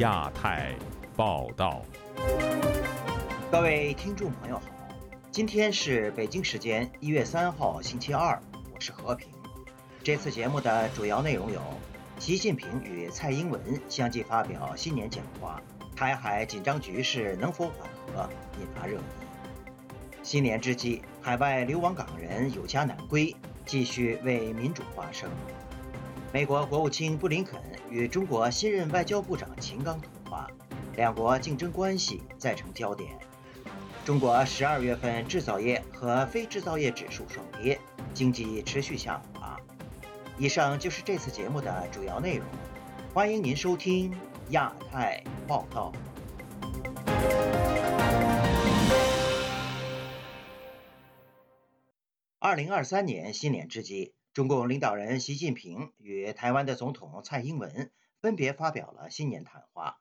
亚太报道。各位听众朋友好，今天是北京时间一月三号星期二，我是和平。这次节目的主要内容有：习近平与蔡英文相继发表新年讲话，台海紧张局势能否缓和，引发热议。新年之际，海外流亡港人有家难归，继续为民主发声。美国国务卿布林肯与中国新任外交部长秦刚通话，两国竞争关系再成焦点。中国十二月份制造业和非制造业指数双跌，经济持续下滑。以上就是这次节目的主要内容，欢迎您收听亚太报道。二零二三年新年之际。中共领导人习近平与台湾的总统蔡英文分别发表了新年谈话。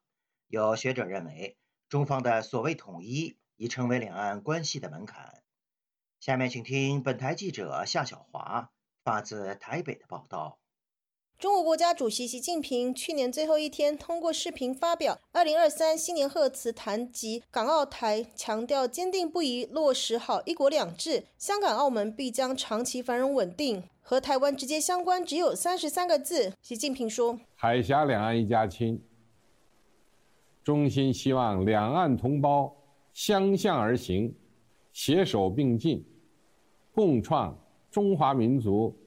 有学者认为，中方的所谓统一已成为两岸关系的门槛。下面请听本台记者夏小华发自台北的报道。中国国家主席习近平去年最后一天通过视频发表二零二三新年贺词，谈及港澳台，强调坚定不移落实好一国两制，香港、澳门必将长期繁荣稳定。和台湾直接相关，只有三十三个字。习近平说：“海峡两岸一家亲，衷心希望两岸同胞相向而行，携手并进，共创中华民族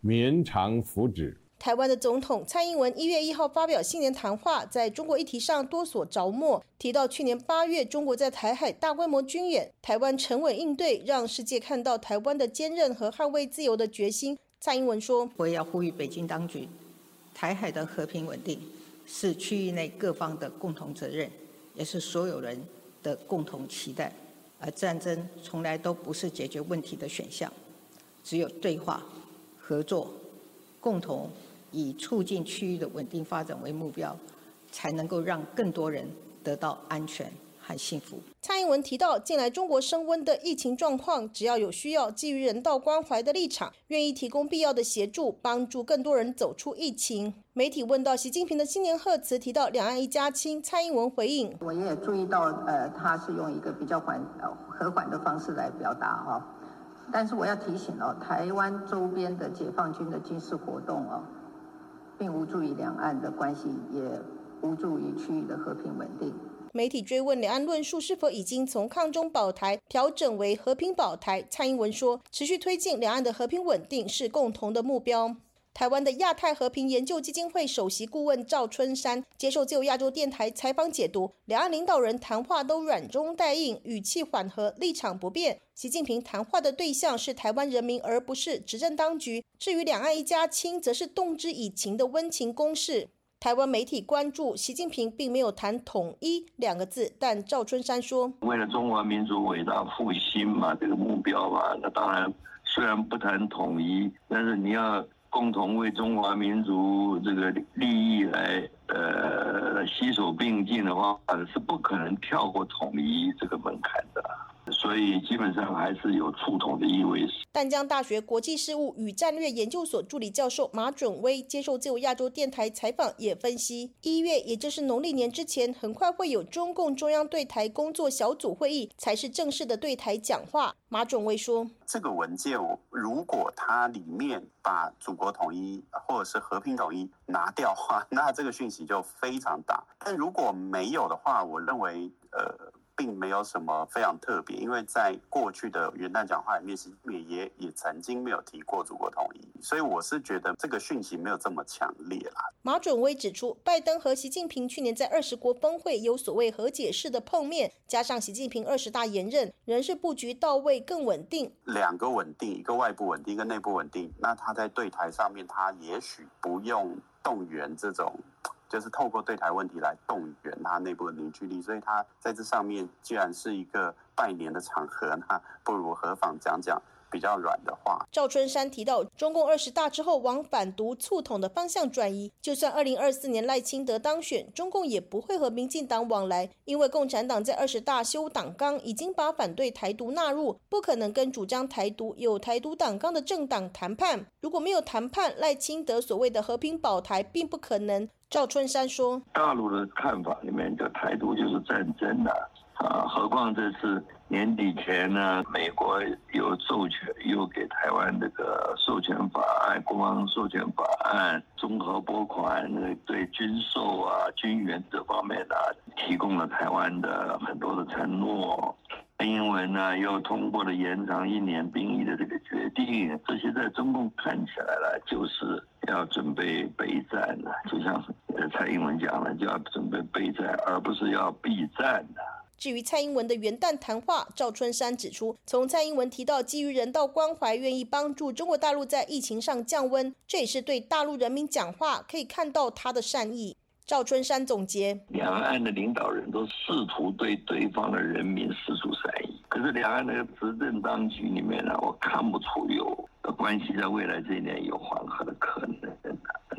绵长福祉。”台湾的总统蔡英文一月一号发表新年谈话，在中国议题上多所着墨，提到去年八月中国在台海大规模军演，台湾沉稳应对，让世界看到台湾的坚韧和捍卫自由的决心。蔡英文说：“我也要呼吁北京当局，台海的和平稳定是区域内各方的共同责任，也是所有人的共同期待。而战争从来都不是解决问题的选项，只有对话、合作、共同。”以促进区域的稳定发展为目标，才能够让更多人得到安全和幸福。蔡英文提到，近来中国升温的疫情状况，只要有需要，基于人道关怀的立场，愿意提供必要的协助，帮助更多人走出疫情。媒体问到习近平的新年贺词提到“两岸一家亲”，蔡英文回应：“我也注意到，呃，他是用一个比较缓、呃和缓的方式来表达哈，但是我要提醒哦，台湾周边的解放军的军事活动哦。”并无助于两岸的关系，也无助于区域的和平稳定。媒体追问两岸论述是否已经从抗中保台调整为和平保台，蔡英文说，持续推进两岸的和平稳定是共同的目标。台湾的亚太和平研究基金会首席顾问赵春山接受自由亚洲电台采访解读，两岸领导人谈话都软中带硬，语气缓和，立场不变。习近平谈话的对象是台湾人民，而不是执政当局。至于两岸一家亲，则是动之以情的温情攻势。台湾媒体关注习近平并没有谈统一两个字，但赵春山说：“为了中华民族伟大复兴嘛，这个目标嘛，那当然虽然不谈统一，但是你要。”共同为中华民族这个利益来呃携手并进的话，是不可能跳过统一这个门槛的。所以基本上还是有触统的意味。淡江大学国际事务与战略研究所助理教授马准威接受自由亚洲电台采访，也分析一月，也就是农历年之前，很快会有中共中央对台工作小组会议，才是正式的对台讲话。马准威说：“这个文件，如果它里面把祖国统一或者是和平统一拿掉话，那这个讯息就非常大。但如果没有的话，我认为，呃。”并没有什么非常特别，因为在过去的元旦讲话里面，习近平也也曾经没有提过祖国统一，所以我是觉得这个讯息没有这么强烈啦。马准威指出，拜登和习近平去年在二十国峰会有所谓和解式的碰面，加上习近平二十大延任，人事布局到位更稳定。两个稳定，一个外部稳定，一个内部稳定。那他在对台上面，他也许不用动员这种。就是透过对台问题来动员他内部的凝聚力，所以他在这上面既然是一个拜年的场合，那不如何妨讲讲比较软的话。赵春山提到，中共二十大之后往反独促统的方向转移，就算二零二四年赖清德当选，中共也不会和民进党往来，因为共产党在二十大修党纲，已经把反对台独纳入，不可能跟主张台独、有台独党纲的政党谈判。如果没有谈判，赖清德所谓的和平保台并不可能。赵春山说：“大陆的看法里面，的台独就是战争的啊，啊何况这次。”年底前呢，美国有授权，又给台湾这个授权法案、国防授权法案、综合拨款，对军售啊、军援这方面呢，提供了台湾的很多的承诺。英文呢，又通过了延长一年兵役的这个决定，这些在中共看起来了，就是要准备备战了，就像蔡英文讲了，就要准备备战，而不是要避战的。至于蔡英文的元旦谈话，赵春山指出，从蔡英文提到基于人道关怀，愿意帮助中国大陆在疫情上降温，这也是对大陆人民讲话，可以看到他的善意。赵春山总结：两岸的领导人都试图对对方的人民施出善意，可是两岸那个执政当局里面呢，我看不出有关系在未来这一年有缓和的可能。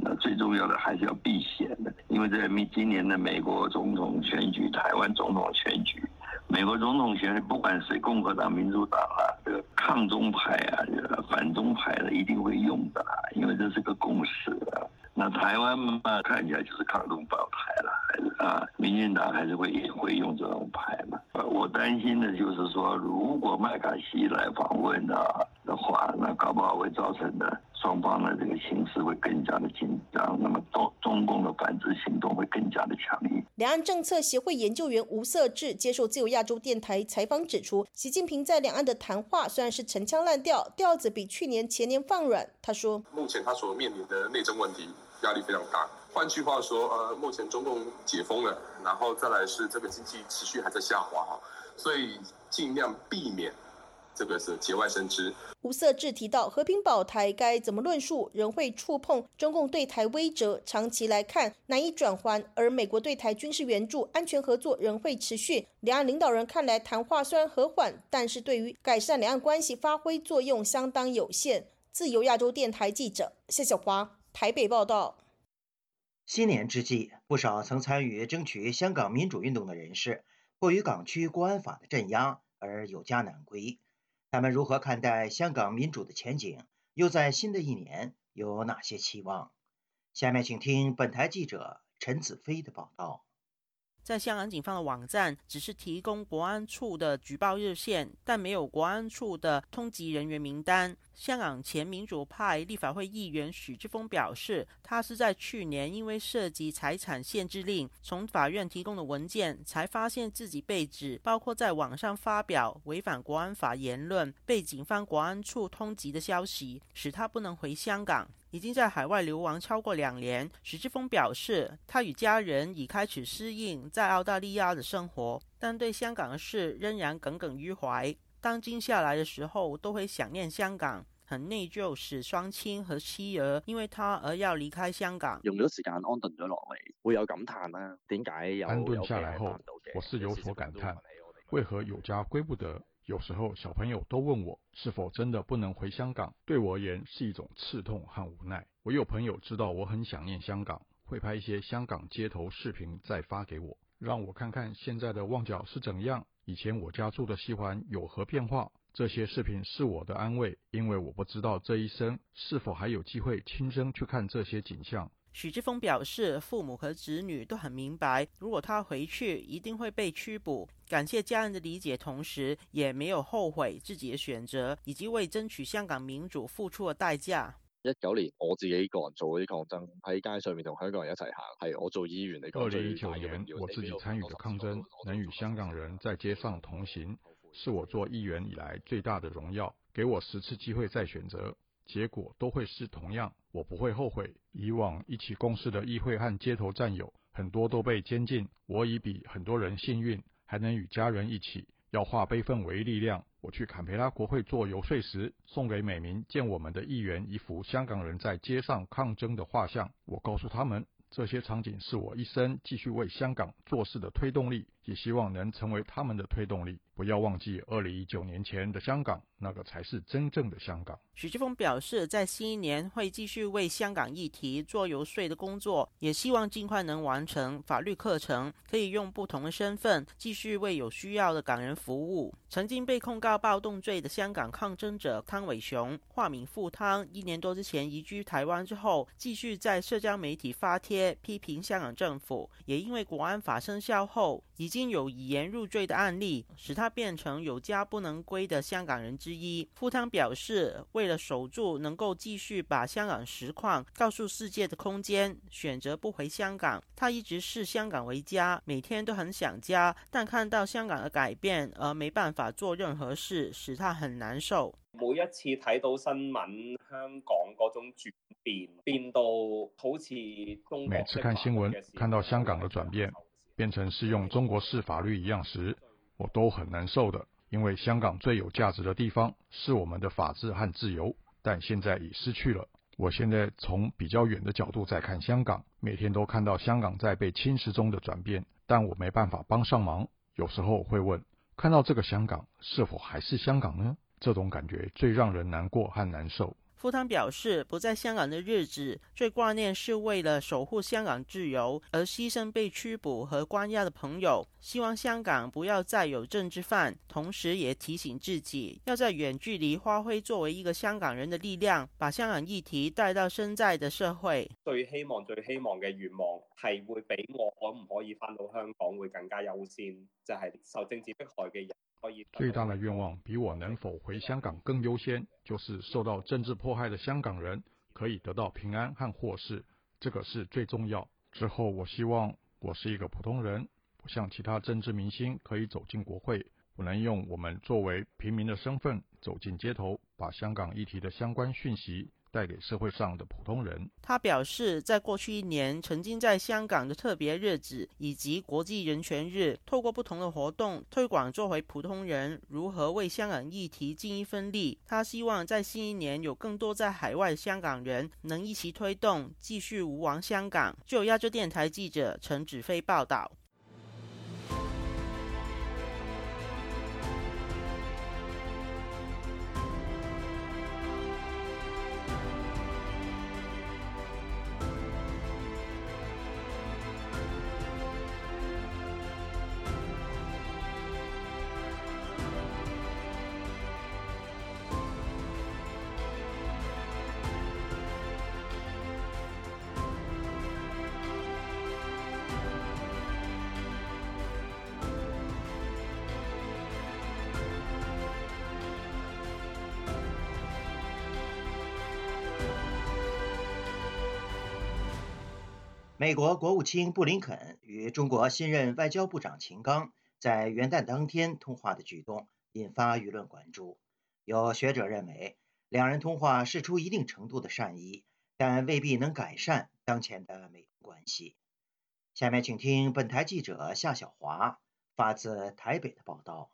那最重要的还是要避险的。因为在明今年的美国总统选举、台湾总统选举，美国总统选举不管是共和党、民主党啊，这个抗中派啊、反中派的一定会用的，因为这是个共识啊。那台湾嘛，看起来就是抗中保台了，啊，民进党还是会会用这种牌嘛？我担心的就是说，如果麦卡锡来访问啊的话，那搞不好会造成的。双方的这个形势会更加的紧张，那么中中共的反制行动会更加的强烈。两岸政策协会研究员吴色志接受自由亚洲电台采访指出，习近平在两岸的谈话虽然是陈腔滥调，调子比去年前年放软。他说，目前他所面临的内政问题压力非常大。换句话说，呃，目前中共解封了，然后再来是这个经济持续还在下滑哈，所以尽量避免。这个是节外生枝。吴色志提到，和平保台该怎么论述，仍会触碰中共对台威慑，长期来看难以转圜。而美国对台军事援助、安全合作仍会持续。两岸领导人看来谈话虽然和缓，但是对于改善两岸关系发挥作用相当有限。自由亚洲电台记者谢小华台北报道。新年之际，不少曾参与争取香港民主运动的人士，迫于港区国安法的镇压而有家难归。他们如何看待香港民主的前景？又在新的一年有哪些期望？下面请听本台记者陈子飞的报道。在香港警方的网站只是提供国安处的举报热线，但没有国安处的通缉人员名单。香港前民主派立法会议员许志峰表示，他是在去年因为涉及财产限制令，从法院提供的文件才发现自己被指包括在网上发表违反国安法言论，被警方国安处通缉的消息，使他不能回香港。已经在海外流亡超过两年，许志峰表示，他与家人已开始适应在澳大利亚的生活，但对香港的事仍然耿耿于怀。当静下来的时候，都会想念香港，很内疚，使双亲和妻儿因为他而要离开香港。用咗时间安顿咗落嚟，会有感叹啦。点解有安顿下来后，我是有所感叹，为何有家归不得？有时候小朋友都问我是否真的不能回香港，对我而言是一种刺痛和无奈。我有朋友知道我很想念香港，会拍一些香港街头视频再发给我，让我看看现在的旺角是怎样，以前我家住的西环有何变化。这些视频是我的安慰，因为我不知道这一生是否还有机会亲身去看这些景象。许志峰表示，父母和子女都很明白，如果他回去，一定会被拘捕。感谢家人的理解，同时也没有后悔自己的选择，以及为争取香港民主付出的代价。一九年，我自己一个人做啲抗争，喺街上面同香港人一齐行，系我做议员嚟。二零一九年，我自己参与的抗争，能与香港人在街上同行，是我做议员以来最大的荣耀。给我十次机会再选择。结果都会是同样，我不会后悔。以往一起共事的议会和街头战友，很多都被监禁，我已比很多人幸运，还能与家人一起。要化悲愤为力量。我去坎培拉国会做游说时，送给每名见我们的议员一幅香港人在街上抗争的画像。我告诉他们，这些场景是我一生继续为香港做事的推动力。也希望能成为他们的推动力。不要忘记，二零一九年前的香港，那个才是真正的香港。许志峰表示，在新一年会继续为香港议题做游说的工作，也希望尽快能完成法律课程，可以用不同的身份继续为有需要的港人服务。曾经被控告暴动罪的香港抗争者汤伟雄（化名富汤），一年多之前移居台湾之后，继续在社交媒体发帖批评香港政府，也因为国安法生效后，已经有以言入罪的案例，使他。变成有家不能归的香港人之一，富汤表示，为了守住能够继续把香港实况告诉世界的空间，选择不回香港。他一直视香港为家，每天都很想家，但看到香港的改变而没办法做任何事，使他很难受。每一次睇到新闻，香港嗰种转变，变到好似中每次看新闻看到香港的转变，变成是用中国式法律一样时。我都很难受的，因为香港最有价值的地方是我们的法治和自由，但现在已失去了。我现在从比较远的角度在看香港，每天都看到香港在被侵蚀中的转变，但我没办法帮上忙。有时候会问，看到这个香港是否还是香港呢？这种感觉最让人难过和难受。富汤表示，不在香港的日子，最挂念是为了守护香港自由而牺牲被拘捕和关押的朋友。希望香港不要再有政治犯，同时也提醒自己，要在远距离发挥作为一个香港人的力量，把香港议题带到身在的社会。最希望、最希望嘅愿望系会比我可唔可以翻到香港会更加优先，就系受政治迫害嘅人。最大的愿望比我能否回香港更优先，就是受到政治迫害的香港人可以得到平安和获释，这个是最重要。之后，我希望我是一个普通人，不像其他政治明星可以走进国会，我能用我们作为平民的身份走进街头，把香港议题的相关讯息。带给社会上的普通人。他表示，在过去一年，曾经在香港的特别日子以及国际人权日，透过不同的活动推广作为普通人如何为香港议题尽一份力。他希望在新一年有更多在海外的香港人能一起推动，继续无亡香港。就亚洲电台记者陈子飞报道。美国国务卿布林肯与中国新任外交部长秦刚在元旦当天通话的举动引发舆论关注。有学者认为，两人通话是出一定程度的善意，但未必能改善当前的美中关系。下面请听本台记者夏小华发自台北的报道。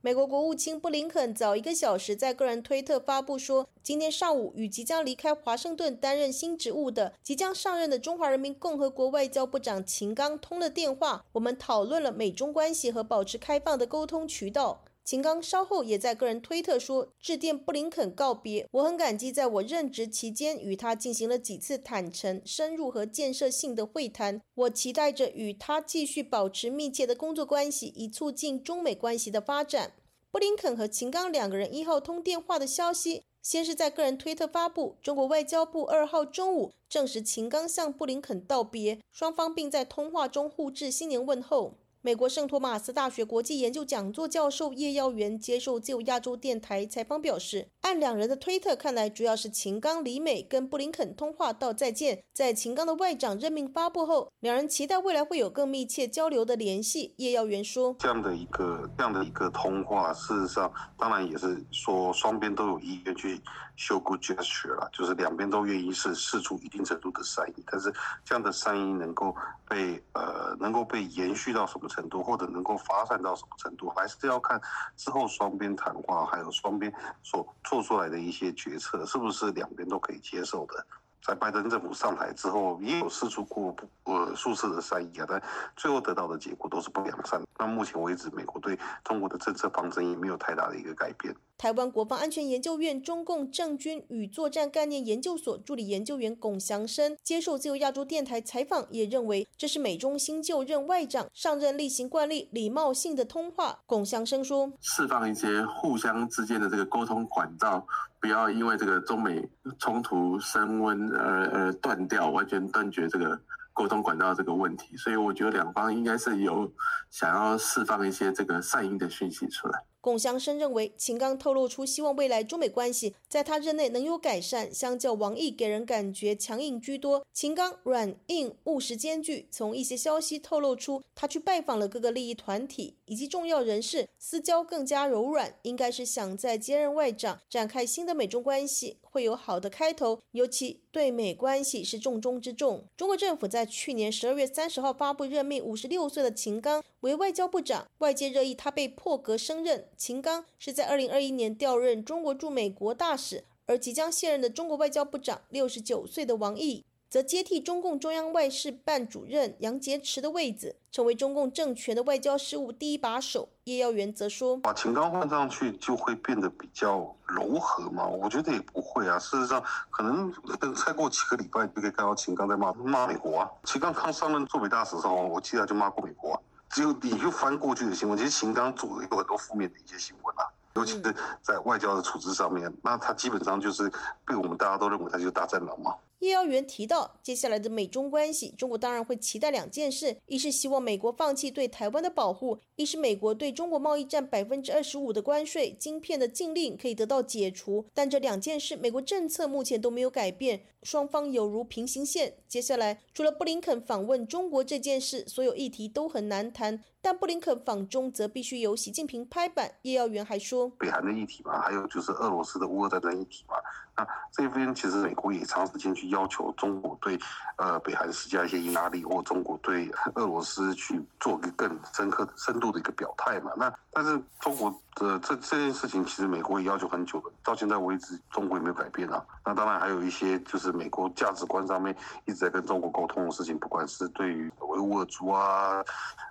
美国国务卿布林肯早一个小时在个人推特发布说，今天上午与即将离开华盛顿担任新职务的、即将上任的中华人民共和国外交部长秦刚通了电话，我们讨论了美中关系和保持开放的沟通渠道。秦刚稍后也在个人推特说，致电布林肯告别，我很感激在我任职期间与他进行了几次坦诚、深入和建设性的会谈，我期待着与他继续保持密切的工作关系，以促进中美关系的发展。布林肯和秦刚两个人一号通电话的消息，先是在个人推特发布。中国外交部二号中午证实，秦刚向布林肯道别，双方并在通话中互致新年问候。美国圣托马斯大学国际研究讲座教授叶耀元接受自由亚洲电台采访表示，按两人的推特看来，主要是秦刚李美跟布林肯通话道再见。在秦刚的外长任命发布后，两人期待未来会有更密切交流的联系。叶耀元说：“这样的一个这样的一个通话，事实上当然也是说双边都有意愿去。” Show good gesture 了，就是两边都愿意是试出一定程度的善意，但是这样的善意能够被呃能够被延续到什么程度，或者能够发展到什么程度，还是要看之后双边谈话，还有双边所做出来的一些决策，是不是两边都可以接受的。在拜登政府上台之后，也有试出过不呃数次的善意啊，但最后得到的结果都是不良善。那目前为止，美国对中国的政策方针也没有太大的一个改变。台湾国防安全研究院中共政军与作战概念研究所助理研究员龚祥生接受自由亚洲电台采访，也认为这是美中新就任外长上任例行惯例、礼貌性的通话。龚祥生说：“释放一些互相之间的这个沟通管道，不要因为这个中美冲突升温而而断掉，完全断绝这个。”沟通管道这个问题，所以我觉得两方应该是有想要释放一些这个善意的讯息出来。龚祥生认为，秦刚透露出希望未来中美关系在他任内能有改善，相较王毅给人感觉强硬居多。秦刚软硬务实兼具，从一些消息透露出，他去拜访了各个利益团体以及重要人士，私交更加柔软，应该是想在接任外长展开新的美中关系。会有好的开头，尤其对美关系是重中之重。中国政府在去年十二月三十号发布任命五十六岁的秦刚为外交部长，外界热议他被破格升任。秦刚是在二零二一年调任中国驻美国大使，而即将卸任的中国外交部长六十九岁的王毅。则接替中共中央外事办主任杨洁篪的位子，成为中共政权的外交事务第一把手。叶耀元则说：“把秦刚换上去就会变得比较柔和嘛？我觉得也不会啊。事实上，可能再过几个礼拜就可以看到秦刚在骂骂美国啊。秦刚刚上任驻美大使的时候，我记得就骂过美国啊。只有你就翻过去的新闻，其实秦刚做的有很多负面的一些新闻啊，尤其是在外交的处置上面，那他基本上就是被我们大家都认为他就是大战狼嘛。”叶耀元提到，接下来的美中关系，中国当然会期待两件事：一是希望美国放弃对台湾的保护；一是美国对中国贸易占百分之二十五的关税、晶片的禁令可以得到解除。但这两件事，美国政策目前都没有改变，双方有如平行线。接下来，除了布林肯访问中国这件事，所有议题都很难谈。但布林肯访中，则必须由习近平拍板。叶耀元还说，北韩的议题嘛，还有就是俄罗斯的乌俄战争议题嘛。那这边其实美国也长时间去要求中国对，呃，北韩施加一些压力，或中国对俄罗斯去做一个更深刻、深度的一个表态嘛。那但是中国的这这件事情，其实美国也要求很久了，到现在为止，中国也没有改变啊。那当然还有一些就是美国价值观上面一直在跟中国沟通的事情，不管是对于维吾尔族啊，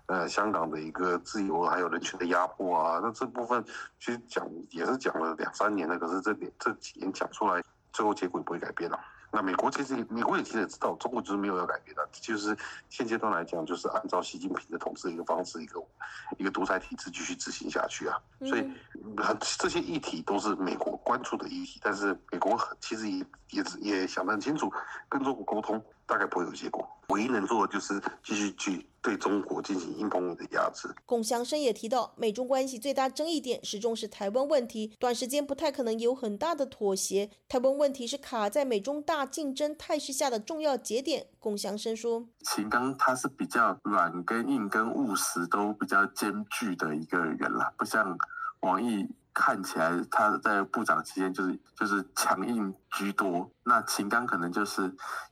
呃，香港的一个自由还有人权的压迫啊，那这部分其实讲也是讲了两三年了，可是这点这几年讲出来。最后结果也不会改变了。那美国其实，美国也其实也知道，中国就是没有要改变的，就是现阶段来讲，就是按照习近平的统治一个方式，一个一个独裁体制继续执行下去啊。所以，这些议题都是美国关注的议题，但是美国其实也也也想得很清楚，跟中国沟通大概不会有结果，唯一能做的就是继续去。对中国进行硬碰硬的压制。龚祥生也提到，美中关系最大争议点始终是台湾问题，短时间不太可能有很大的妥协。台湾问题是卡在美中大竞争态势下的重要节点。龚祥生说：“秦刚他是比较软跟硬跟务实都比较兼具的一个人啦，不像王毅看起来他在部长期间就是就是强硬居多。那秦刚可能就是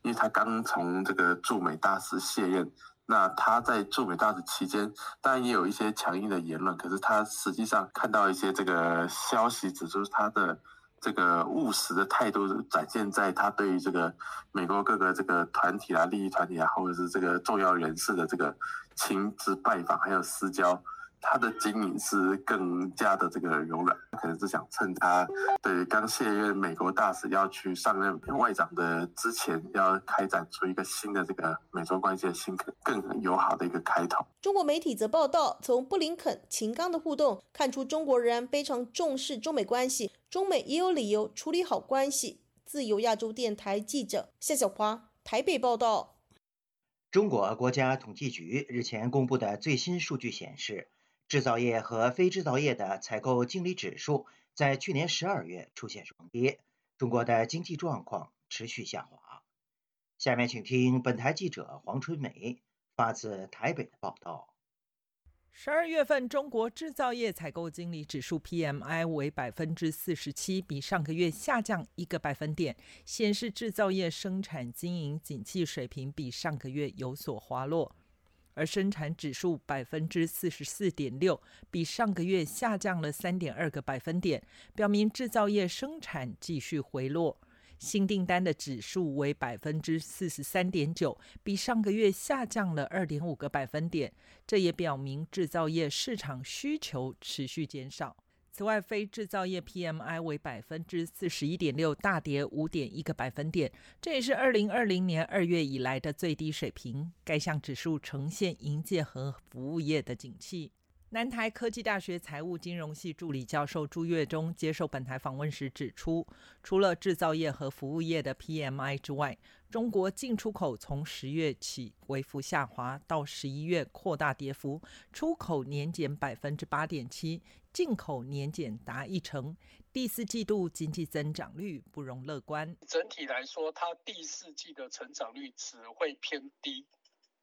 因为他刚从这个驻美大使卸任。”那他在驻美大使期间，当然也有一些强硬的言论，可是他实际上看到一些这个消息指出，他的这个务实的态度展现在他对于这个美国各个这个团体啊、利益团体啊，或者是这个重要人士的这个亲自拜访还有私交。他的经营是更加的这个柔软，可能是想趁他对刚卸任美国大使要去上任外长的之前，要开展出一个新的这个美中关系的新更友好的一个开头。中国媒体则报道，从布林肯、秦刚的互动看出，中国仍然非常重视中美关系，中美也有理由处理好关系。自由亚洲电台记者夏小华台北报道。中国国家统计局日前公布的最新数据显示。制造业和非制造业的采购经理指数在去年十二月出现双跌，中国的经济状况持续下滑。下面请听本台记者黄春梅发自台北的报道。十二月份中国制造业采购经理指数 PMI 为百分之四十七，比上个月下降一个百分点，显示制造业生产经营景气水平比上个月有所滑落。而生产指数百分之四十四点六，比上个月下降了三点二个百分点，表明制造业生产继续回落。新订单的指数为百分之四十三点九，比上个月下降了二点五个百分点。这也表明制造业市场需求持续减少。此外，非制造业 PMI 为百分之四十一点六，大跌五点一个百分点，这也是二零二零年二月以来的最低水平。该项指数呈现营业和服务业的景气。南台科技大学财务金融系助理教授朱月忠接受本台访问时指出，除了制造业和服务业的 PMI 之外，中国进出口从十月起微幅下滑，到十一月扩大跌幅，出口年减百分之八点七，进口年减达一成。第四季度经济增长率不容乐观。整体来说，它第四季的成长率只会偏低。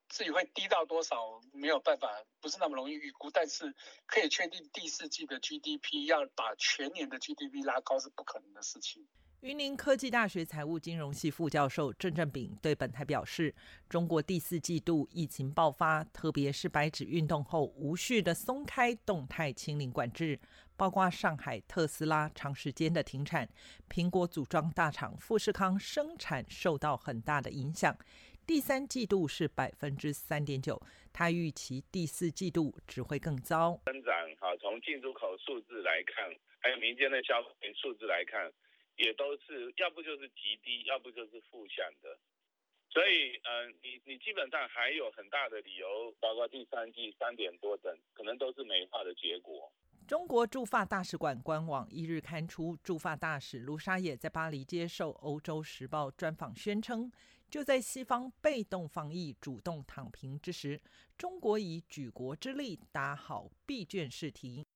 至于会低到多少，没有办法，不是那么容易预估。但是可以确定，第四季的 GDP 要把全年的 GDP 拉高是不可能的事情。云林科技大学财务金融系副教授郑正炳对本台表示，中国第四季度疫情爆发，特别是白纸运动后无序的松开动态清零管制，包括上海特斯拉长时间的停产，苹果组装大厂富士康生产受到很大的影响。第三季度是百分之三点九，他预期第四季度只会更糟。增长哈，从进出口数字来看，还有民间的消费数字来看，也都是要不就是极低，要不就是负向的。所以，嗯，你你基本上还有很大的理由，包括第三季三点多等，可能都是美化的结果。中国驻法大使馆官网一日刊出，驻法大使卢沙野在巴黎接受《欧洲时报》专访，宣称。就在西方被动防疫、主动躺平之时，中国以举国之力打好闭卷试题。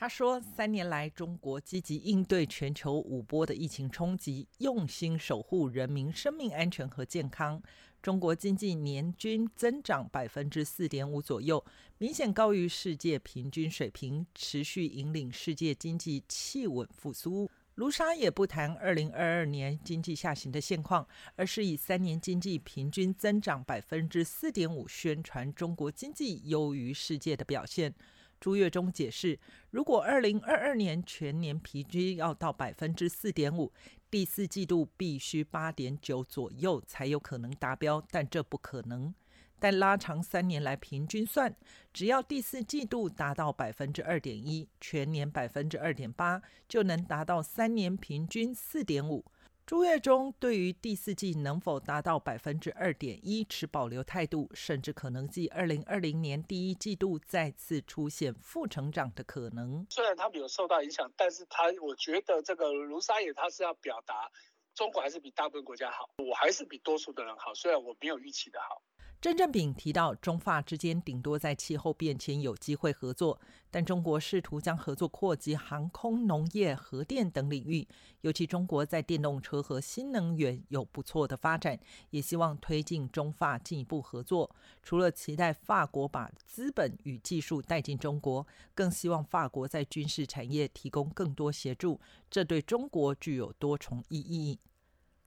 他说：“三年来，中国积极应对全球五波的疫情冲击，用心守护人民生命安全和健康。中国经济年均增长百分之四点五左右，明显高于世界平均水平，持续引领世界经济企稳复苏。”卢沙也不谈二零二二年经济下行的现况，而是以三年经济平均增长百分之四点五宣传中国经济优于世界的表现。朱月忠解释，如果二零二二年全年平均要到百分之四点五，第四季度必须八点九左右才有可能达标，但这不可能。但拉长三年来平均算，只要第四季度达到百分之二点一，全年百分之二点八，就能达到三年平均四点五。朱月中对于第四季能否达到百分之二点一持保留态度，甚至可能继二零二零年第一季度再次出现负成长的可能。虽然他们有受到影响，但是他我觉得这个卢沙野他是要表达，中国还是比大部分国家好，我还是比多数的人好，虽然我没有预期的好。郑正炳提到，中法之间顶多在气候变迁有机会合作，但中国试图将合作扩及航空、农业、核电等领域。尤其中国在电动车和新能源有不错的发展，也希望推进中法进一步合作。除了期待法国把资本与技术带进中国，更希望法国在军事产业提供更多协助，这对中国具有多重意义。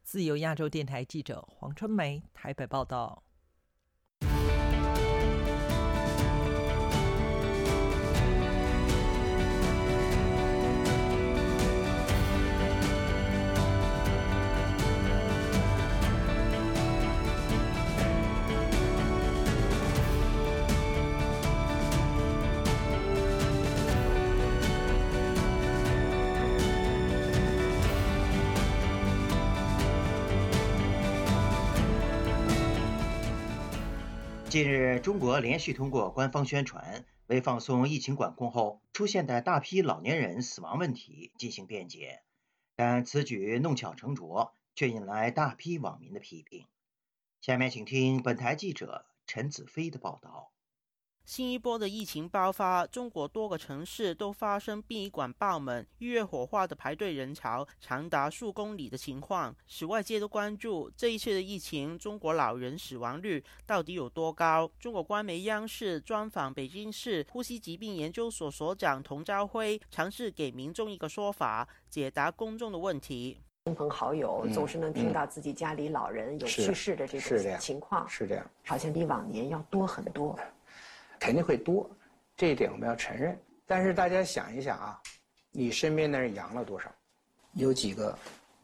自由亚洲电台记者黄春梅台北报道。近日，中国连续通过官方宣传为放松疫情管控后出现的大批老年人死亡问题进行辩解，但此举弄巧成拙，却引来大批网民的批评。下面请听本台记者陈子飞的报道。新一波的疫情爆发，中国多个城市都发生殡仪馆爆满、预约火化的排队人潮长达数公里的情况，使外界都关注这一次的疫情，中国老人死亡率到底有多高？中国官媒央视专访北京市呼吸疾病研究所所长童朝辉，尝试给民众一个说法，解答公众的问题。亲朋好友总是能听到自己家里老人有去世的这种情况，是这样，好像比往年要多很多。肯定会多，这一点我们要承认。但是大家想一想啊，你身边的人阳了多少？有几个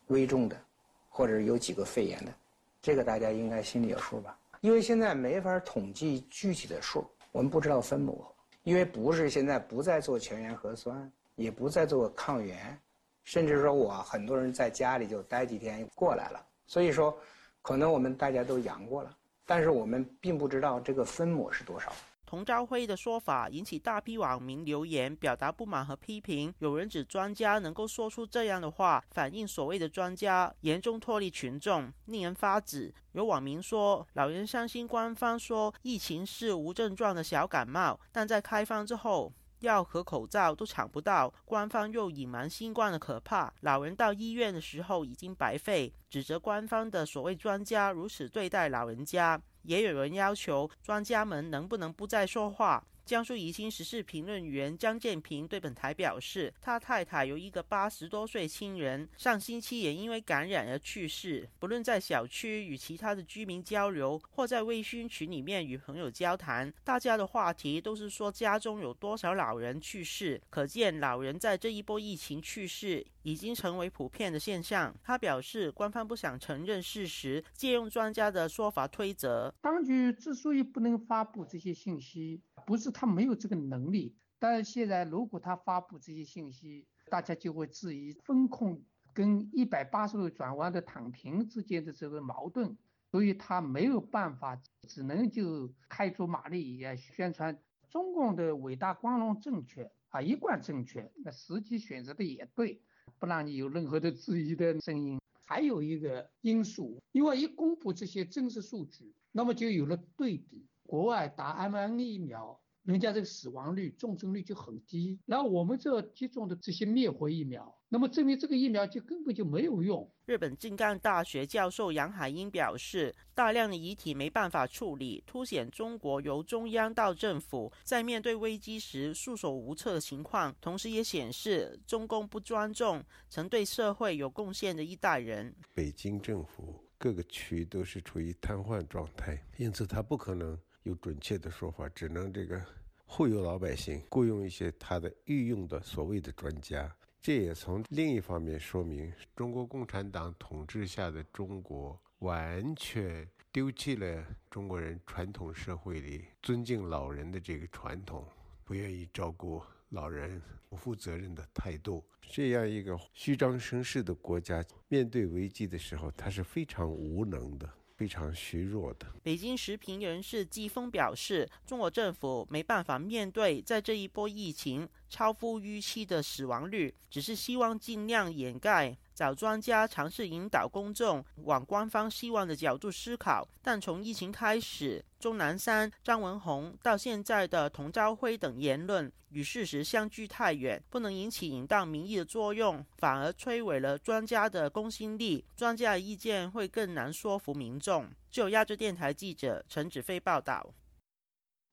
危重的，或者有几个肺炎的，这个大家应该心里有数吧？因为现在没法统计具体的数，我们不知道分母，因为不是现在不再做全员核酸，也不再做抗原，甚至说我很多人在家里就待几天过来了，所以说，可能我们大家都阳过了，但是我们并不知道这个分母是多少。童昭辉的说法引起大批网民留言，表达不满和批评。有人指专家能够说出这样的话，反映所谓的专家严重脱离群众，令人发指。有网民说，老人相信官方说疫情是无症状的小感冒，但在开放之后，药和口罩都抢不到，官方又隐瞒新冠的可怕。老人到医院的时候已经白费，指责官方的所谓专家如此对待老人家。也有人要求专家们能不能不再说话。江苏宜兴时事评论员张建平对本台表示，他太太有一个八十多岁亲人，上星期也因为感染而去世。不论在小区与其他的居民交流，或在微信群里面与朋友交谈，大家的话题都是说家中有多少老人去世。可见老人在这一波疫情去世已经成为普遍的现象。他表示，官方不想承认事实，借用专家的说法推责。当局之所以不能发布这些信息，不是。他没有这个能力，但是现在如果他发布这些信息，大家就会质疑风控跟一百八十度转弯的躺平之间的这个矛盾，所以他没有办法，只能就开足马力也宣传中共的伟大光荣正确啊，一贯正确，那实际选择的也对，不让你有任何的质疑的声音。还有一个因素，因为一公布这些真实数据，那么就有了对比，国外打 mRNA 疫苗。人家这个死亡率、重症率就很低，然后我们这接种的这些灭活疫苗，那么证明这个疫苗就根本就没有用。日本静冈大学教授杨海英表示，大量的遗体没办法处理，凸显中国由中央到政府在面对危机时束手无策的情况，同时也显示中共不尊重曾对社会有贡献的一代人。北京政府各个区都是处于瘫痪状态，因此他不可能。有准确的说法，只能这个忽悠老百姓，雇佣一些他的御用的所谓的专家。这也从另一方面说明，中国共产党统治下的中国完全丢弃了中国人传统社会里尊敬老人的这个传统，不愿意照顾老人，不负责任的态度。这样一个虚张声势的国家，面对危机的时候，他是非常无能的。非常虚弱的。北京时评人士季峰表示，中国政府没办法面对在这一波疫情超乎预期的死亡率，只是希望尽量掩盖。找专家尝试引导公众往官方希望的角度思考，但从疫情开始，钟南山、张文宏到现在的童朝辉等言论与事实相距太远，不能引起引导民意的作用，反而摧毁了专家的公信力。专家的意见会更难说服民众。就亚洲电台记者陈子飞报道。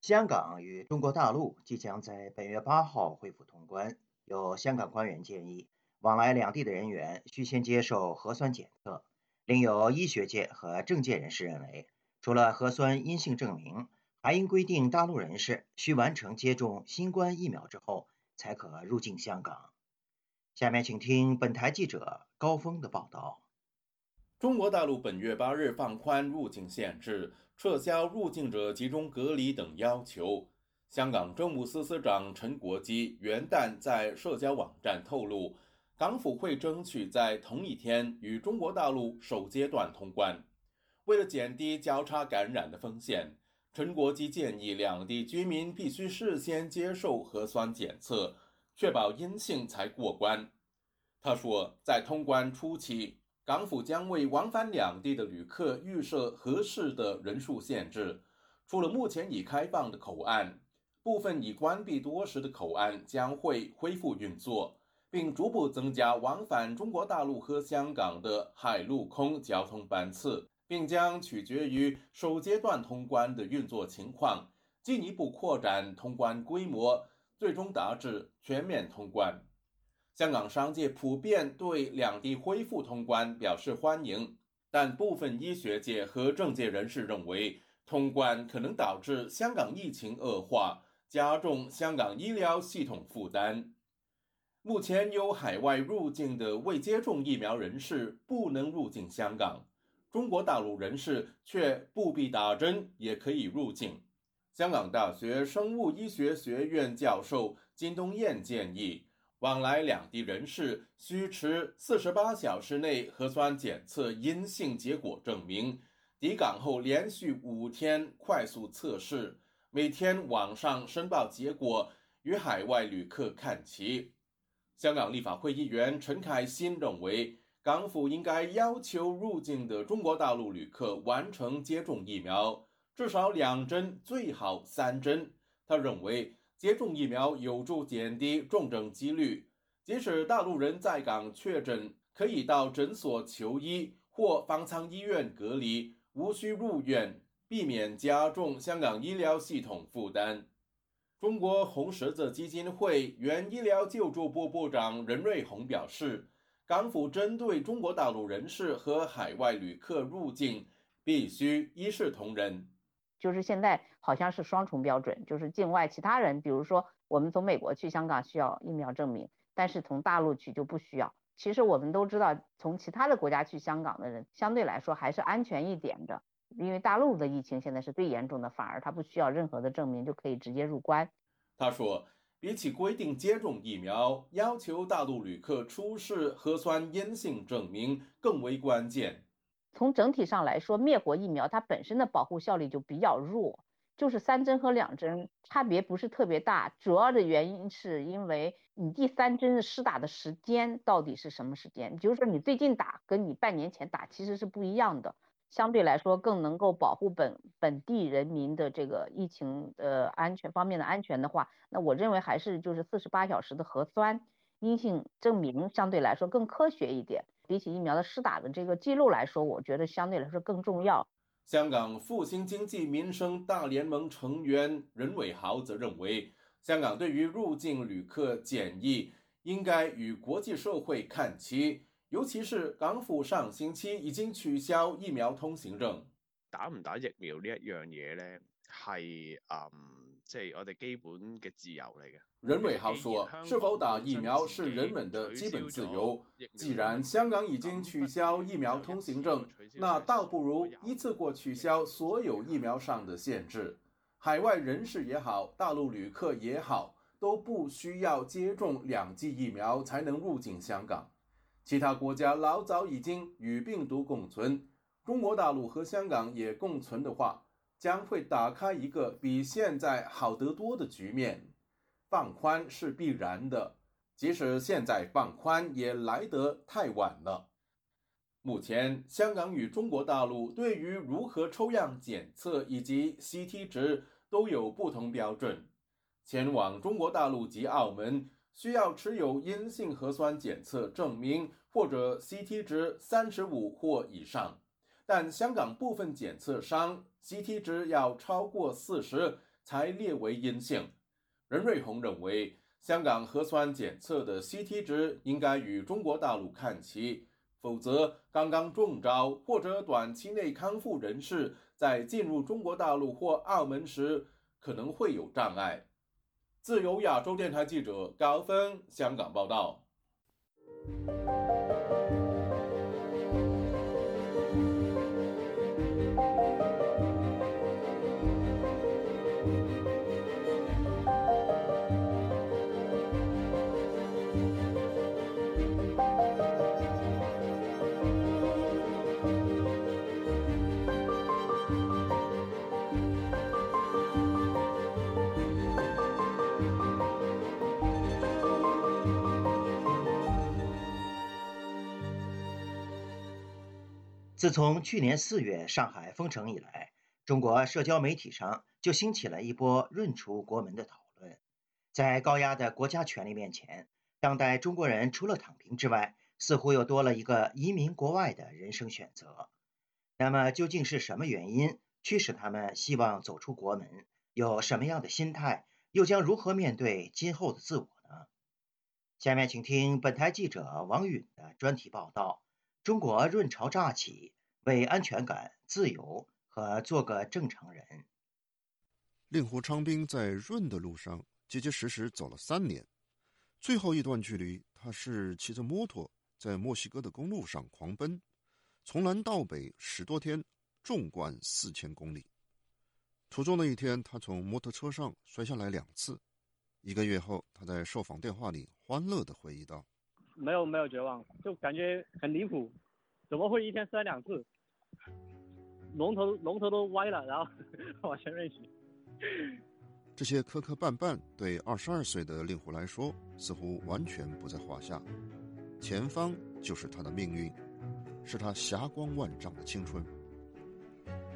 香港与中国大陆即将在本月八号恢复通关，有香港官员建议。往来两地的人员需先接受核酸检测。另有医学界和政界人士认为，除了核酸阴性证明，还应规定大陆人士需完成接种新冠疫苗之后才可入境香港。下面请听本台记者高峰的报道。中国大陆本月八日放宽入境限制，撤销入境者集中隔离等要求。香港政务司司长陈国基元旦在社交网站透露。港府会争取在同一天与中国大陆首阶段通关。为了减低交叉感染的风险，陈国基建议两地居民必须事先接受核酸检测，确保阴性才过关。他说，在通关初期，港府将为往返两地的旅客预设合适的人数限制。除了目前已开放的口岸，部分已关闭多时的口岸将会恢复运作。并逐步增加往返中国大陆和香港的海陆空交通班次，并将取决于首阶段通关的运作情况，进一步扩展通关规模，最终达至全面通关。香港商界普遍对两地恢复通关表示欢迎，但部分医学界和政界人士认为，通关可能导致香港疫情恶化，加重香港医疗系统负担。目前有海外入境的未接种疫苗人士不能入境香港，中国大陆人士却不必打针也可以入境。香港大学生物医学学院教授金东彦建议，往来两地人士需持四十八小时内核酸检测阴性结果证明，抵港后连续五天快速测试，每天网上申报结果，与海外旅客看齐。香港立法会议员陈凯欣认为，港府应该要求入境的中国大陆旅客完成接种疫苗，至少两针，最好三针。他认为，接种疫苗有助减低重症几率。即使大陆人在港确诊，可以到诊所求医或方舱医院隔离，无需入院，避免加重香港医疗系统负担。中国红十字基金会原医疗救助部部长任瑞红表示，港府针对中国大陆人士和海外旅客入境，必须一视同仁。就是现在好像是双重标准，就是境外其他人，比如说我们从美国去香港需要疫苗证明，但是从大陆去就不需要。其实我们都知道，从其他的国家去香港的人，相对来说还是安全一点的。因为大陆的疫情现在是最严重的，反而他不需要任何的证明就可以直接入关。他说，比起规定接种疫苗，要求大陆旅客出示核酸阴性证明更为关键。从整体上来说，灭活疫苗它本身的保护效力就比较弱，就是三针和两针差别不是特别大。主要的原因是因为你第三针施打的时间到底是什么时间？比如说你最近打跟你半年前打其实是不一样的。相对来说更能够保护本本地人民的这个疫情呃安全方面的安全的话，那我认为还是就是四十八小时的核酸阴性证明相对来说更科学一点，比起疫苗的施打的这个记录来说，我觉得相对来说更重要。香港复兴经济民生大联盟成员任伟豪则认为，香港对于入境旅客检疫应该与国际社会看齐。尤其是港府上星期已经取消疫苗通行证。打唔打疫苗呢一样嘢咧，系嗯，即系我哋基本嘅自由嚟嘅。任伟豪说：是否打疫苗是人们的基本自由。既然香港已经取消疫苗通行证，那倒不如一次过取消所有疫苗上的限制。海外人士也好，大陆旅客也好，都不需要接种两剂疫苗才能入境香港。其他国家老早已经与病毒共存，中国大陆和香港也共存的话，将会打开一个比现在好得多的局面。放宽是必然的，即使现在放宽也来得太晚了。目前，香港与中国大陆对于如何抽样检测以及 CT 值都有不同标准。前往中国大陆及澳门，需要持有阴性核酸检测证明或者 CT 值三十五或以上，但香港部分检测商 CT 值要超过四十才列为阴性。任瑞红认为，香港核酸检测的 CT 值应该与中国大陆看齐，否则刚刚中招或者短期内康复人士在进入中国大陆或澳门时可能会有障碍。自由亚洲电台记者高峰香港报道。自从去年四月上海封城以来，中国社交媒体上就兴起了一波润出国门的讨论。在高压的国家权力面前，当代中国人除了躺平之外，似乎又多了一个移民国外的人生选择。那么，究竟是什么原因驱使他们希望走出国门？有什么样的心态？又将如何面对今后的自我呢？下面请听本台记者王允的专题报道。中国“润潮乍起，為安全感、自由和做个正常人。令狐昌兵在润的路上结结实实走了三年，最后一段距离，他是骑着摩托在墨西哥的公路上狂奔，从南到北十多天，纵贯四千公里。途中的一天，他从摩托车上摔下来两次。一个月后，他在受访电话里欢乐地回忆道：“没有没有绝望，就感觉很离谱，怎么会一天摔两次？龙头龙头都歪了，然后 往前面行。”这些磕磕绊绊对二十二岁的令狐来说似乎完全不在话下，前方就是他的命运，是他霞光万丈的青春。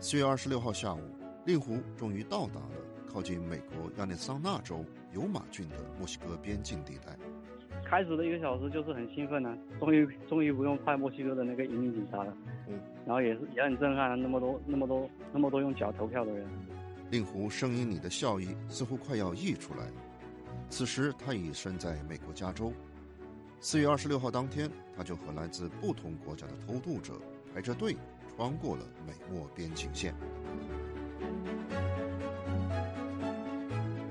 四月二十六号下午。令狐终于到达了靠近美国亚利桑那州尤马郡的墨西哥边境地带。开始的一个小时就是很兴奋呢，终于终于不用派墨西哥的那个移民警察了。嗯，然后也是也很震撼，那么多那么多那么多用脚投票的人。令狐声音里的笑意似乎快要溢出来。此时他已身在美国加州。四月二十六号当天，他就和来自不同国家的偷渡者排着队穿过了美墨边境线。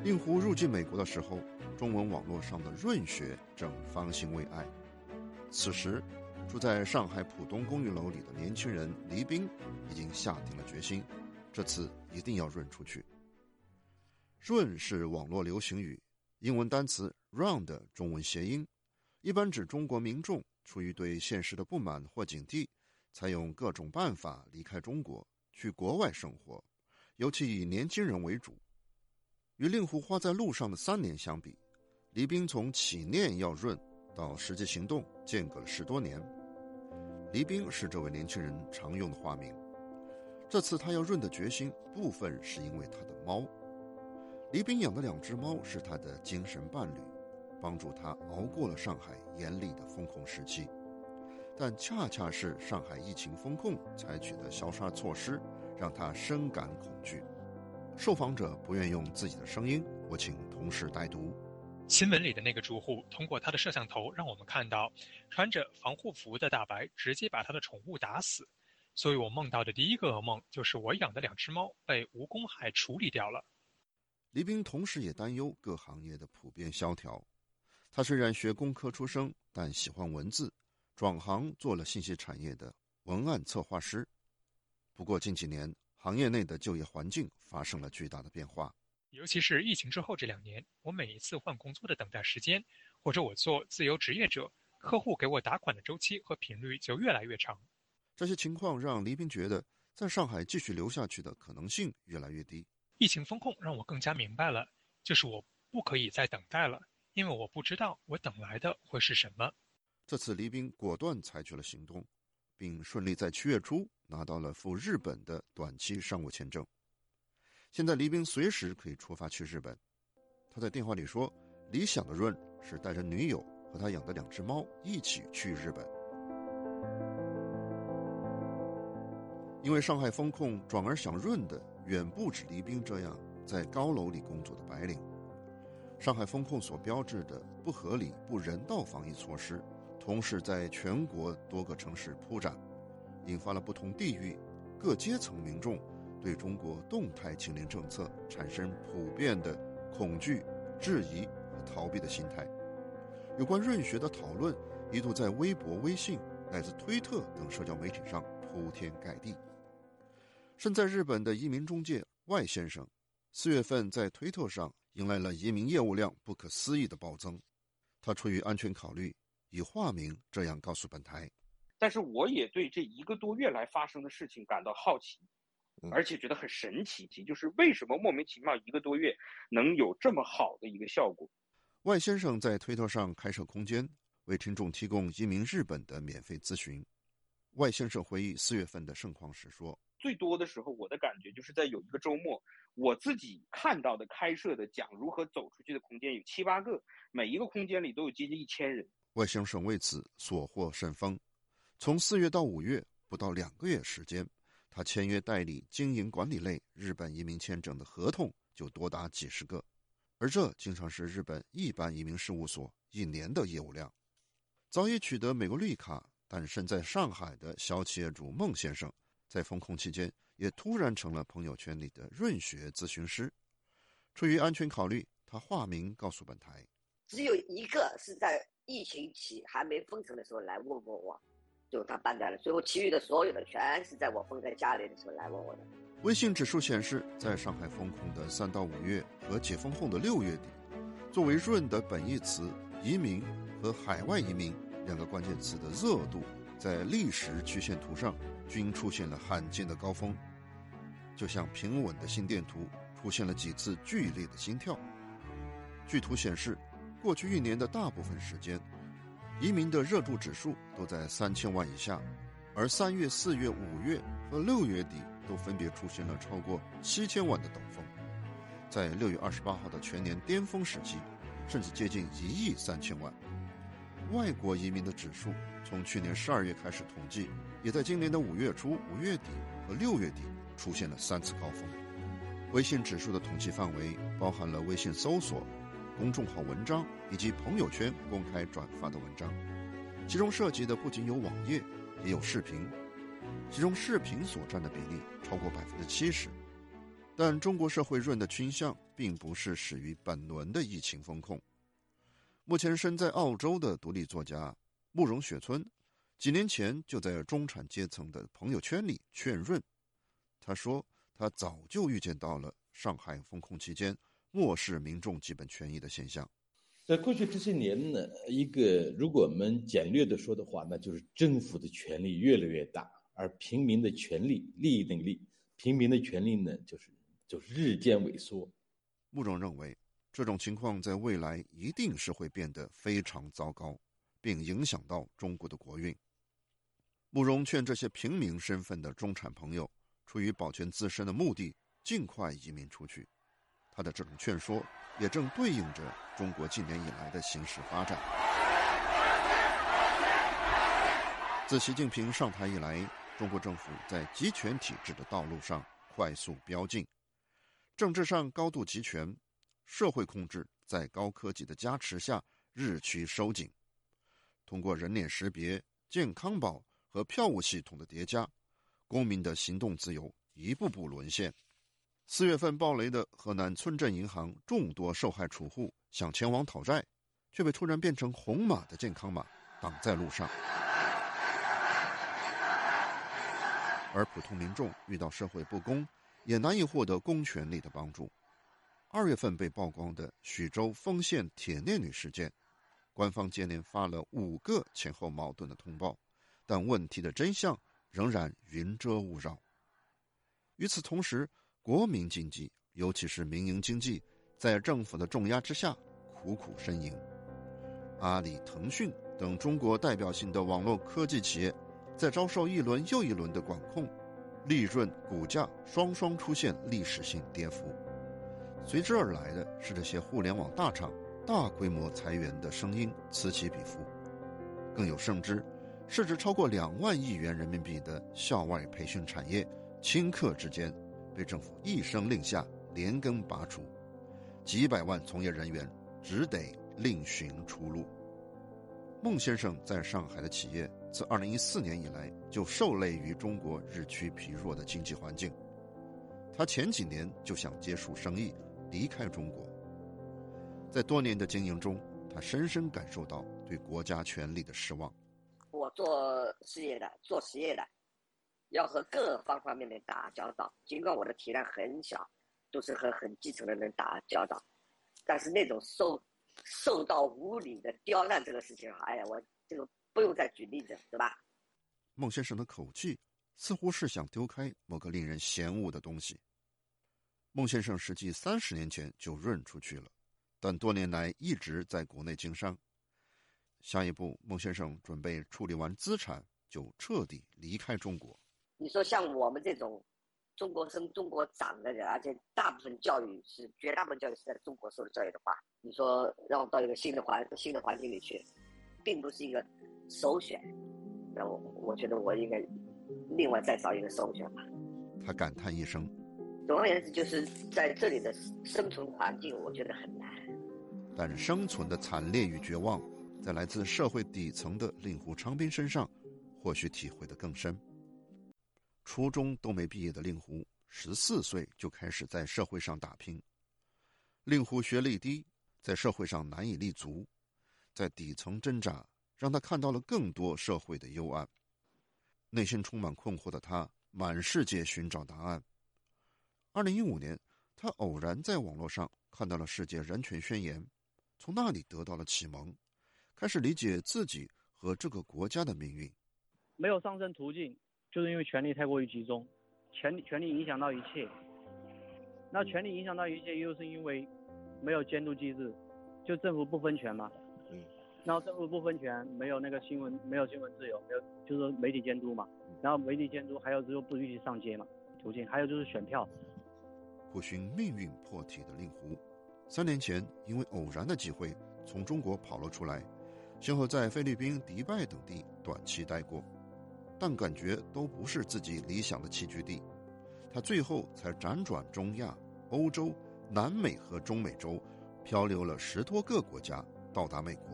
令狐入境美国的时候，中文网络上的润学正方兴未艾。此时，住在上海浦东公寓楼里的年轻人黎兵已经下定了决心，这次一定要润出去。润是网络流行语，英文单词 run 的中文谐音，一般指中国民众出于对现实的不满或警惕，采用各种办法离开中国，去国外生活，尤其以年轻人为主。与令狐花在路上的三年相比，黎兵从起念要润到实际行动间隔了十多年。黎兵是这位年轻人常用的化名。这次他要润的决心，部分是因为他的猫。黎兵养的两只猫是他的精神伴侣，帮助他熬过了上海严厉的封控时期。但恰恰是上海疫情封控采取的消杀措施，让他深感恐惧。受访者不愿用自己的声音，我请同事代读。新闻里的那个住户通过他的摄像头让我们看到，穿着防护服的大白直接把他的宠物打死。所以我梦到的第一个噩梦就是我养的两只猫被无公害处理掉了。黎兵同时也担忧各行业的普遍萧条。他虽然学工科出身，但喜欢文字，转行做了信息产业的文案策划师。不过近几年，行业内的就业环境发生了巨大的变化，尤其是疫情之后这两年，我每一次换工作的等待时间，或者我做自由职业者，客户给我打款的周期和频率就越来越长。这些情况让黎兵觉得，在上海继续留下去的可能性越来越低。疫情风控让我更加明白了，就是我不可以再等待了，因为我不知道我等来的会是什么。这次黎兵果断采取了行动。并顺利在七月初拿到了赴日本的短期商务签证。现在黎兵随时可以出发去日本。他在电话里说：“理想的润是带着女友和他养的两只猫一起去日本。”因为上海封控，转而想润的远不止黎兵这样在高楼里工作的白领。上海封控所标志的不合理、不人道防疫措施。同时，在全国多个城市铺展，引发了不同地域、各阶层民众对中国动态清零政策产生普遍的恐惧、质疑和逃避的心态。有关润学的讨论一度在微博、微信乃至推特等社交媒体上铺天盖地。身在日本的移民中介外先生，四月份在推特上迎来了移民业务量不可思议的暴增。他出于安全考虑。以化名这样告诉本台，但是我也对这一个多月来发生的事情感到好奇，而且觉得很神奇，就是为什么莫名其妙一个多月能有这么好的一个效果？外先生在推特上开设空间，为听众提供移民日本的免费咨询。外先生回忆四月份的盛况时说：“最多的时候，我的感觉就是在有一个周末，我自己看到的开设的讲如何走出去的空间有七八个，每一个空间里都有接近一千人。”外先生为此所获甚丰，从四月到五月不到两个月时间，他签约代理经营管理类日本移民签证的合同就多达几十个，而这经常是日本一般移民事务所一年的业务量。早已取得美国绿卡但身在上海的小企业主孟先生，在封控期间也突然成了朋友圈里的润学咨询师。出于安全考虑，他化名告诉本台。只有一个是在疫情期还没封城的时候来问过我，就他办掉了。最后其余的所有的全是在我封在家里的时候来问我的。微信指数显示，在上海封控的三到五月和解封后的六月底，作为润的本义词“移民”和“海外移民”两个关键词的热度，在历史曲线图上均出现了罕见的高峰，就像平稳的心电图出现了几次剧烈的心跳。据图显示，过去一年的大部分时间，移民的热度指数都在三千万以下，而三月、四月、五月和六月底。都分别出现了超过七千万的陡峰，在六月二十八号的全年巅峰时期，甚至接近一亿三千万。外国移民的指数从去年十二月开始统计，也在今年的五月初、五月底和六月底出现了三次高峰。微信指数的统计范围包含了微信搜索、公众号文章以及朋友圈公开转发的文章，其中涉及的不仅有网页，也有视频。其中视频所占的比例超过百分之七十，但中国社会润的倾向并不是始于本轮的疫情风控。目前身在澳洲的独立作家慕容雪村，几年前就在中产阶层的朋友圈里劝润。他说：“他早就预见到了上海封控期间漠视民众基本权益的现象。在过去这些年呢，一个如果我们简略的说的话，那就是政府的权力越来越大。”而平民的权利、利益能力，平民的权利呢，就是就是日渐萎缩。穆总认为，这种情况在未来一定是会变得非常糟糕，并影响到中国的国运。慕容劝这些平民身份的中产朋友，出于保全自身的目的，尽快移民出去。他的这种劝说，也正对应着中国近年以来的形势发展。自习近平上台以来，中国政府在集权体制的道路上快速飙进，政治上高度集权，社会控制在高科技的加持下日趋收紧。通过人脸识别、健康宝和票务系统的叠加，公民的行动自由一步步沦陷。四月份暴雷的河南村镇银行众多受害储户想前往讨债，却被突然变成红码的健康码挡在路上。而普通民众遇到社会不公，也难以获得公权力的帮助。二月份被曝光的徐州丰县铁链女事件，官方接连发了五个前后矛盾的通报，但问题的真相仍然云遮雾绕。与此同时，国民经济，尤其是民营经济，在政府的重压之下苦苦呻吟。阿里、腾讯等中国代表性的网络科技企业。在遭受一轮又一轮的管控，利润、股价双双出现历史性跌幅，随之而来的是这些互联网大厂大规模裁员的声音此起彼伏。更有甚之，市值超过两万亿元人民币的校外培训产业，顷刻之间被政府一声令下连根拔除，几百万从业人员只得另寻出路。孟先生在上海的企业。自二零一四年以来，就受累于中国日趋疲弱的经济环境。他前几年就想结束生意，离开中国。在多年的经营中，他深深感受到对国家权力的失望。我做事业的，做实业的，要和各方方面面打交道。尽管我的体量很小，都是和很基层的人打交道，但是那种受受到无理的刁难这个事情，哎呀，我这个。不用再举例子，对吧？孟先生的口气似乎是想丢开某个令人嫌恶的东西。孟先生实际三十年前就润出去了，但多年来一直在国内经商。下一步，孟先生准备处理完资产就彻底离开中国。你说像我们这种中国生、中国长的人，而且大部分教育是绝大部分教育是在中国受的教育的话，你说让我到一个新的环新的环境里去，并不是一个。首选，那我我觉得我应该另外再找一个首选吧。他感叹一声。总而言之，就是在这里的生存环境，我觉得很难。但生存的惨烈与绝望，在来自社会底层的令狐昌斌身上，或许体会的更深。初中都没毕业的令狐，十四岁就开始在社会上打拼。令狐学历低，在社会上难以立足，在底层挣扎，让他看到了更多社会的幽暗。内心充满困惑的他，满世界寻找答案。二零一五年，他偶然在网络上看到了世界人权宣言，从那里得到了启蒙，开始理解自己和这个国家的命运。没有上升途径，就是因为权力太过于集中，权力权力影响到一切。那权力影响到一切，又是因为没有监督机制，就政府不分权嘛。嗯。然后政府不分权，没有那个新闻，没有新闻自由，没有就是媒体监督嘛。然后媒体监督，还有就是不允许上街嘛，途径，还有就是选票。苦寻命运破体的令狐，三年前因为偶然的机会从中国跑了出来，先后在菲律宾、迪拜等地短期待过，但感觉都不是自己理想的栖居地，他最后才辗转中亚、欧洲、南美和中美洲，漂流了十多个国家，到达美国。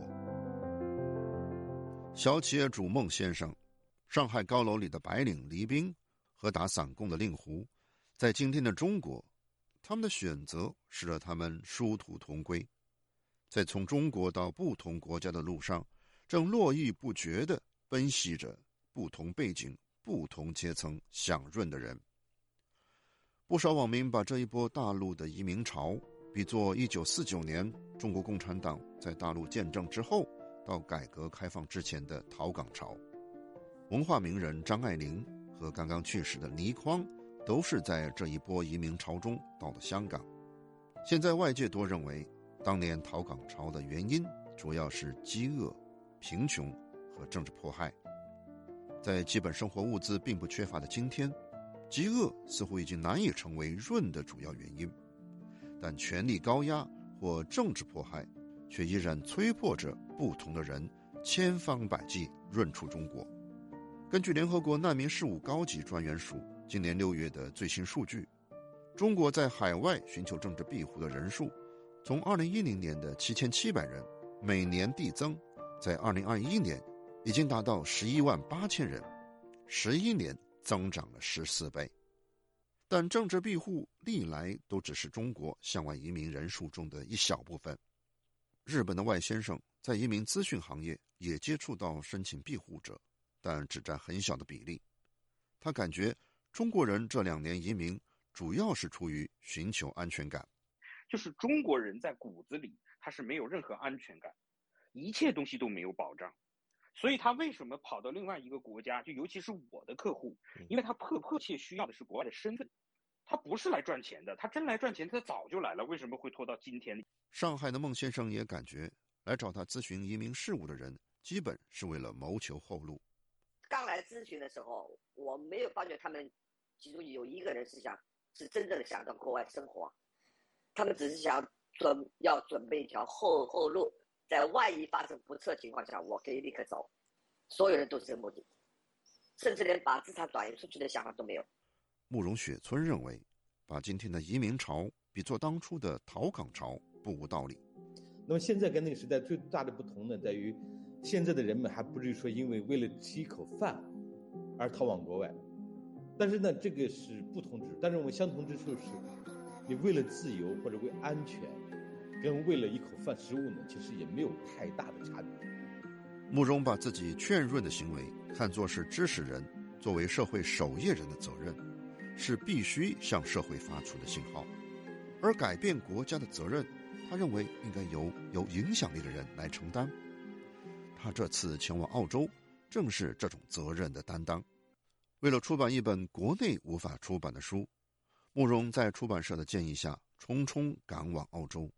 小企业主孟先生，上海高楼里的白领黎兵，和打散工的令狐，在今天的中国。他们的选择使得他们殊途同归，在从中国到不同国家的路上，正络绎不绝地奔袭着不同背景、不同阶层享润的人。不少网民把这一波大陆的移民潮比作1949年中国共产党在大陆建政之后到改革开放之前的逃港潮。文化名人张爱玲和刚刚去世的倪匡。都是在这一波移民潮中到了香港。现在外界多认为，当年逃港潮的原因主要是饥饿、贫穷和政治迫害。在基本生活物资并不缺乏的今天，饥饿似乎已经难以成为润的主要原因，但权力高压或政治迫害却依然催迫着不同的人千方百计润出中国。根据联合国难民事务高级专员署。今年六月的最新数据，中国在海外寻求政治庇护的人数，从二零一零年的七千七百人，每年递增，在二零二一年已经达到十一万八千人，十一年增长了十四倍。但政治庇护历来都只是中国向外移民人数中的一小部分。日本的外先生在移民咨询行业也接触到申请庇护者，但只占很小的比例。他感觉。中国人这两年移民主要是出于寻求安全感，就是中国人在骨子里他是没有任何安全感，一切东西都没有保障，所以他为什么跑到另外一个国家？就尤其是我的客户，因为他迫迫切需要的是国外的身份，他不是来赚钱的，他真来赚钱他早就来了，为什么会拖到今天？上海的孟先生也感觉，来找他咨询移民事务的人，基本是为了谋求后路。刚来咨询的时候，我没有发觉他们。其中有一个人是想，是真正的想到国外生活，他们只是想准要准备一条后后路，在万一发生不测情况下，我可以立刻走。所有人都是这个目的，甚至连把资产转移出去的想法都没有。慕容雪村认为，把今天的移民潮比作当初的逃港潮不无道理。那么现在跟那个时代最大的不同呢，在于现在的人们还不至于说因为为了吃一口饭而逃往国外。但是呢，这个是不同之处。但是我们相同之处是，你为了自由或者为安全，跟为了一口饭食物呢，其实也没有太大的差别。慕容把自己劝润的行为看作是知识人作为社会守夜人的责任，是必须向社会发出的信号。而改变国家的责任，他认为应该由有影响力的人来承担。他这次前往澳洲，正是这种责任的担当。为了出版一本国内无法出版的书，慕容在出版社的建议下，匆匆赶往澳洲。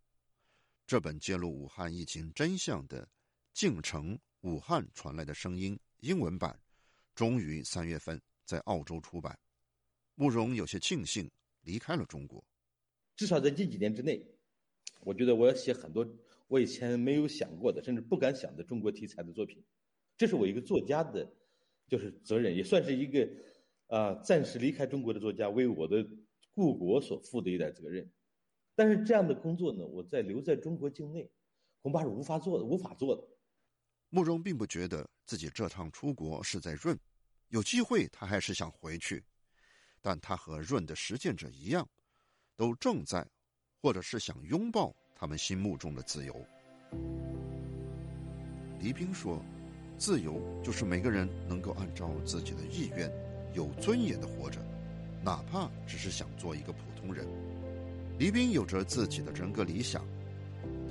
这本揭露武汉疫情真相的《进城武汉传来的声音》英文版，终于三月份在澳洲出版。慕容有些庆幸离开了中国，至少在近几年之内，我觉得我要写很多我以前没有想过的，甚至不敢想的中国题材的作品。这是我一个作家的。就是责任，也算是一个，啊，暂时离开中国的作家为我的故国所负的一点责任。但是这样的工作呢，我在留在中国境内，恐怕是无法做的，无法做的。慕容并不觉得自己这趟出国是在润，有机会他还是想回去，但他和润的实践者一样，都正在，或者是想拥抱他们心目中的自由。黎兵说：“自由就是每个人能够按照自己的意愿，有尊严的活着，哪怕只是想做一个普通人。”黎兵有着自己的人格理想。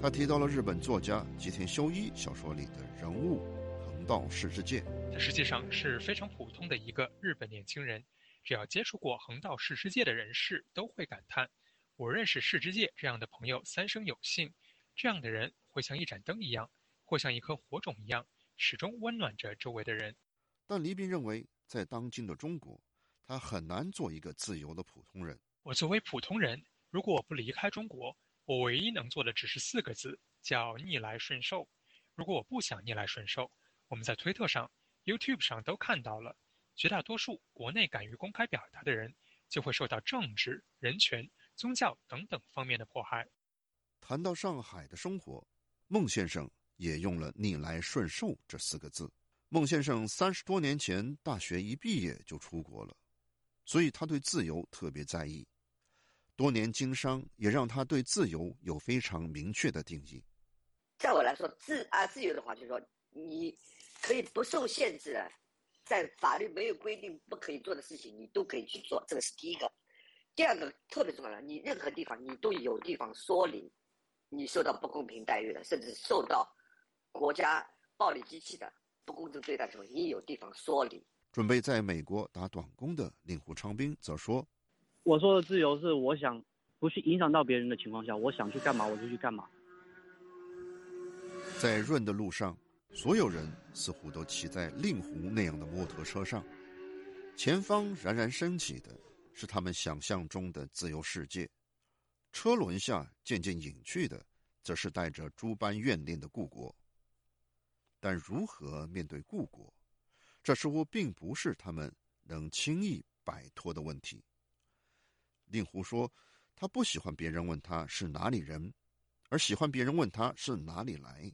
他提到了日本作家吉田修一小说里的人物横道世之介。他实际上是非常普通的一个日本年轻人。只要接触过横道世之介的人士，都会感叹：“我认识世之介这样的朋友三生有幸。这样的人会像一盏灯一样，或像一颗火种一样，始终温暖着周围的人。”但黎斌认为，在当今的中国，他很难做一个自由的普通人。我作为普通人，如果我不离开中国，我唯一能做的只是四个字，叫逆来顺受。如果我不想逆来顺受，我们在推特上、YouTube 上都看到了，绝大多数国内敢于公开表达的人，就会受到政治、人权、宗教等等方面的迫害。谈到上海的生活，孟先生也用了“逆来顺受”这四个字。孟先生三十多年前大学一毕业就出国了，所以他对自由特别在意。多年经商也让他对自由有非常明确的定义。在我来说，自啊自由的话，就是说你可以不受限制，在法律没有规定不可以做的事情，你都可以去做，这个是第一个。第二个特别重要的，你任何地方你都有地方说理，你受到不公平待遇的，甚至受到国家暴力机器的不公正对待的时候，你有地方说理。准备在美国打短工的令狐昌兵则说。我说的自由是，我想不去影响到别人的情况下，我想去干嘛我就去干嘛。在润的路上，所有人似乎都骑在令狐那样的摩托车上，前方冉冉升起的是他们想象中的自由世界，车轮下渐渐隐去的，则是带着诸般怨念的故国。但如何面对故国，这似乎并不是他们能轻易摆脱的问题。令狐说：“他不喜欢别人问他是哪里人，而喜欢别人问他是哪里来，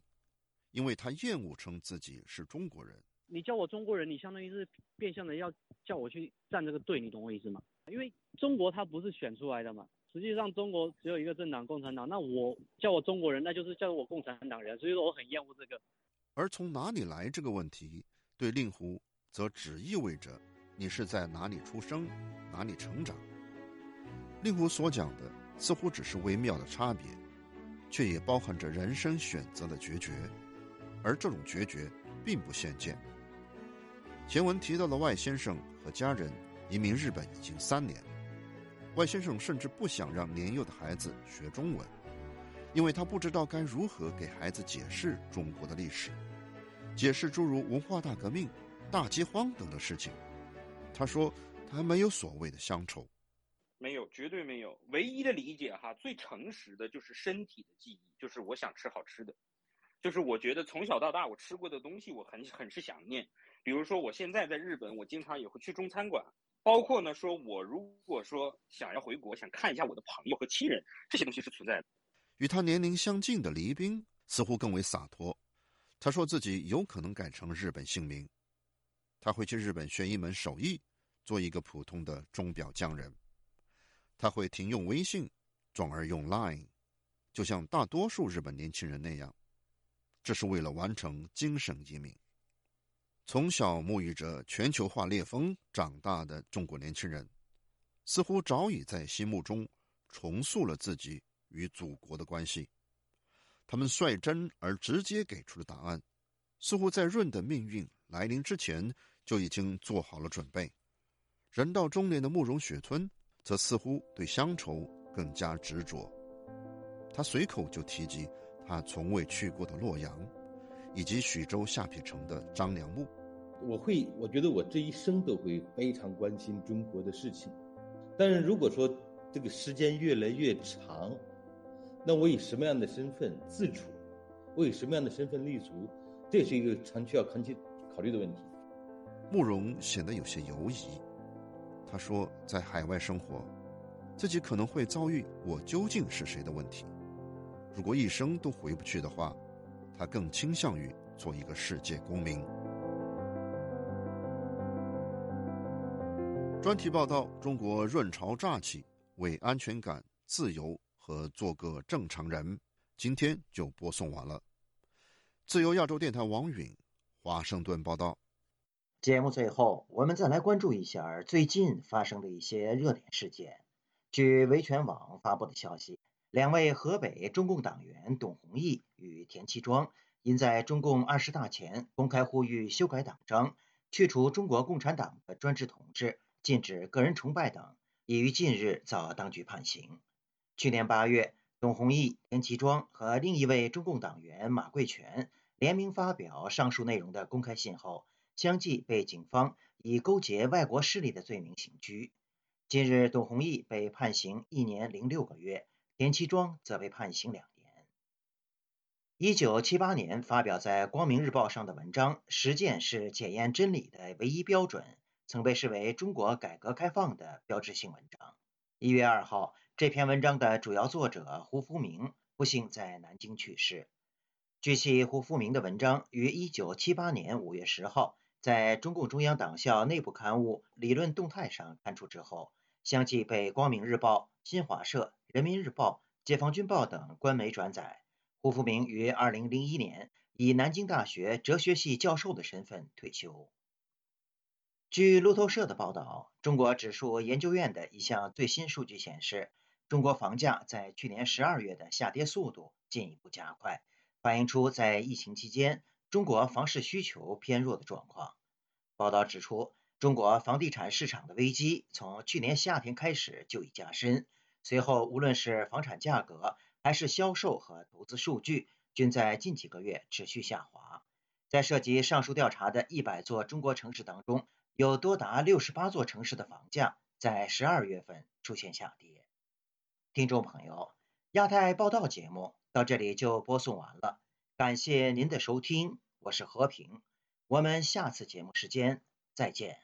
因为他厌恶称自己是中国人。你叫我中国人，你相当于是变相的要叫我去站这个队，你懂我意思吗？因为中国他不是选出来的嘛，实际上中国只有一个政党共产党。那我叫我中国人，那就是叫我共产党人。所以说我很厌恶这个。而从哪里来这个问题，对令狐则只意味着你是在哪里出生，哪里成长。”令狐所讲的似乎只是微妙的差别，却也包含着人生选择的决绝，而这种决绝并不鲜见。前文提到了外先生和家人移民日本已经三年，外先生甚至不想让年幼的孩子学中文，因为他不知道该如何给孩子解释中国的历史，解释诸如文化大革命、大饥荒等的事情。他说他还没有所谓的乡愁。没有，绝对没有。唯一的理解哈，最诚实的就是身体的记忆，就是我想吃好吃的，就是我觉得从小到大我吃过的东西，我很很是想念。比如说我现在在日本，我经常也会去中餐馆，包括呢，说我如果说想要回国，想看一下我的朋友和亲人，这些东西是存在的。与他年龄相近的黎兵似乎更为洒脱，他说自己有可能改成日本姓名，他会去日本学一门手艺，做一个普通的钟表匠人。他会停用微信，转而用 Line，就像大多数日本年轻人那样，这是为了完成精神移民。从小沐浴着全球化烈风长大的中国年轻人，似乎早已在心目中重塑了自己与祖国的关系。他们率真而直接给出的答案，似乎在润的命运来临之前就已经做好了准备。人到中年的慕容雪村。则似乎对乡愁更加执着。他随口就提及他从未去过的洛阳，以及徐州下邳城的张良墓。我会，我觉得我这一生都会非常关心中国的事情。但是如果说这个时间越来越长，那我以什么样的身份自处？我以什么样的身份立足？这是一个长期要长期考虑的问题。慕容显得有些犹疑。他说，在海外生活，自己可能会遭遇“我究竟是谁”的问题。如果一生都回不去的话，他更倾向于做一个世界公民。专题报道：中国润潮乍起，为安全感、自由和做个正常人，今天就播送完了。自由亚洲电台王允华盛顿报道。节目最后，我们再来关注一下最近发生的一些热点事件。据维权网发布的消息，两位河北中共党员董宏毅与田七庄因在中共二十大前公开呼吁修改党章、去除中国共产党的专制统治、禁止个人崇拜等，已于近日遭当局判刑。去年八月，董宏毅、田七庄和另一位中共党员马贵全联名发表上述内容的公开信后。相继被警方以勾结外国势力的罪名刑拘。近日，董宏毅被判刑一年零六个月，田七庄则被判刑两年。一九七八年发表在《光明日报》上的文章《实践是检验真理的唯一标准》，曾被视为中国改革开放的标志性文章。一月二号，这篇文章的主要作者胡福明不幸在南京去世。据悉，胡福明的文章于一九七八年五月十号。在中共中央党校内部刊物《理论动态》上刊出之后，相继被《光明日报》、新华社、人民日报、解放军报等官媒转载。胡福明于二零零一年以南京大学哲学系教授的身份退休。据路透社的报道，中国指数研究院的一项最新数据显示，中国房价在去年十二月的下跌速度进一步加快，反映出在疫情期间。中国房市需求偏弱的状况。报道指出，中国房地产市场的危机从去年夏天开始就已加深，随后无论是房产价格还是销售和投资数据，均在近几个月持续下滑。在涉及上述调查的一百座中国城市当中，有多达六十八座城市的房价在十二月份出现下跌。听众朋友，亚太报道节目到这里就播送完了。感谢您的收听，我是和平，我们下次节目时间再见。